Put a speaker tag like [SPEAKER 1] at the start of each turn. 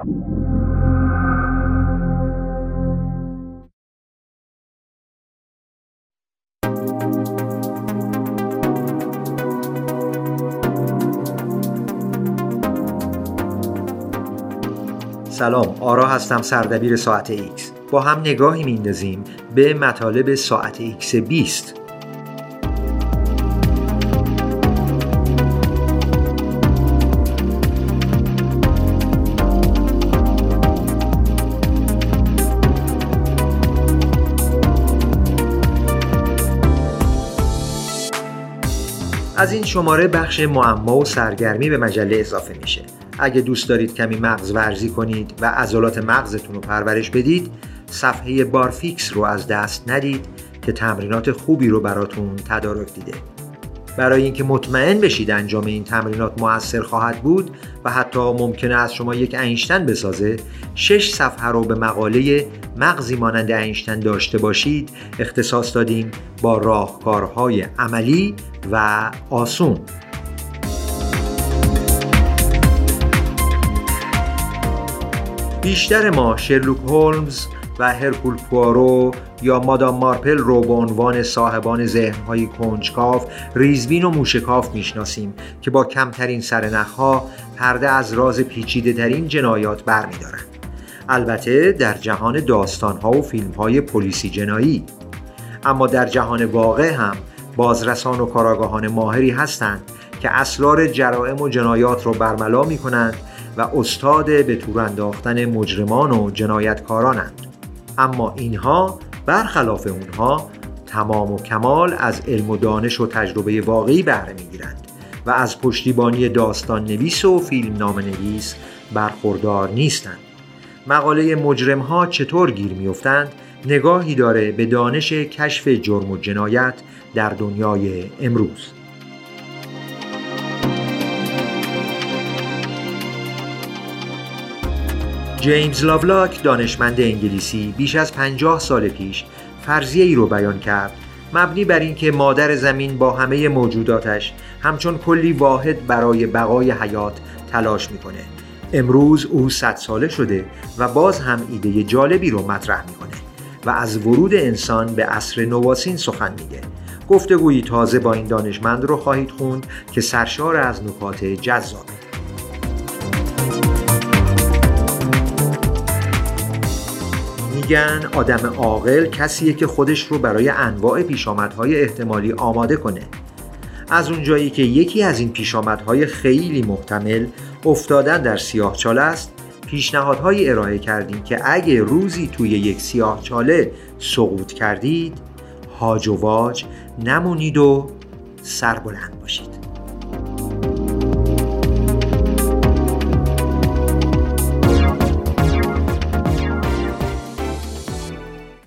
[SPEAKER 1] سلام آرا هستم سردبیر ساعت X با هم نگاهی میندازیم به مطالب ساعت X 20 از این شماره بخش معما و سرگرمی به مجله اضافه میشه. اگه دوست دارید کمی مغز ورزی کنید و عضلات مغزتون رو پرورش بدید صفحه بارفیکس رو از دست ندید که تمرینات خوبی رو براتون تدارک دیده. برای اینکه مطمئن بشید انجام این تمرینات موثر خواهد بود و حتی ممکنه از شما یک اینشتن بسازه شش صفحه رو به مقاله مغزی مانند اینشتن داشته باشید. اختصاص دادیم با راهکارهای عملی و آسون. بیشتر ما شرلوک هولمز و هرکول پوارو یا مادام مارپل رو به عنوان صاحبان ذهنهای کنجکاف ریزبین و موشکاف می‌شناسیم که با کمترین سرنخها پرده از راز پیچیده ترین جنایات برمیدارند. البته در جهان داستانها و فیلمهای پلیسی جنایی. اما در جهان واقع هم بازرسان و کاراگاهان ماهری هستند که اسرار جرائم و جنایات را برملا می کنند و استاد به تور انداختن مجرمان و جنایتکارانند. اما اینها برخلاف اونها تمام و کمال از علم و دانش و تجربه واقعی بهره می‌گیرند و از پشتیبانی داستان نویس و فیلم نام نویس برخوردار نیستند. مقاله مجرم ها چطور گیر میافتند؟ نگاهی داره به دانش کشف جرم و جنایت در دنیای امروز. جیمز لاولاک دانشمند انگلیسی بیش از 50 سال پیش فرضیه ای رو بیان کرد. مبنی بر اینکه مادر زمین با همه موجوداتش همچون کلی واحد برای بقای حیات تلاش می‌کنه. امروز او 100 ساله شده و باز هم ایده جالبی رو مطرح می‌کنه و از ورود انسان به عصر نواسین سخن میگه. گفتگویی تازه با این دانشمند رو خواهید خوند که سرشار از نکات جذابه میگن آدم عاقل کسیه که خودش رو برای انواع پیشامدهای احتمالی آماده کنه. از اونجایی که یکی از این پیشامدهای خیلی محتمل افتادن در سیاه چاله است پیشنهادهایی ارائه کردیم که اگه روزی توی یک سیاه چاله سقوط کردید هاج و واج نمونید و سربلند باشید.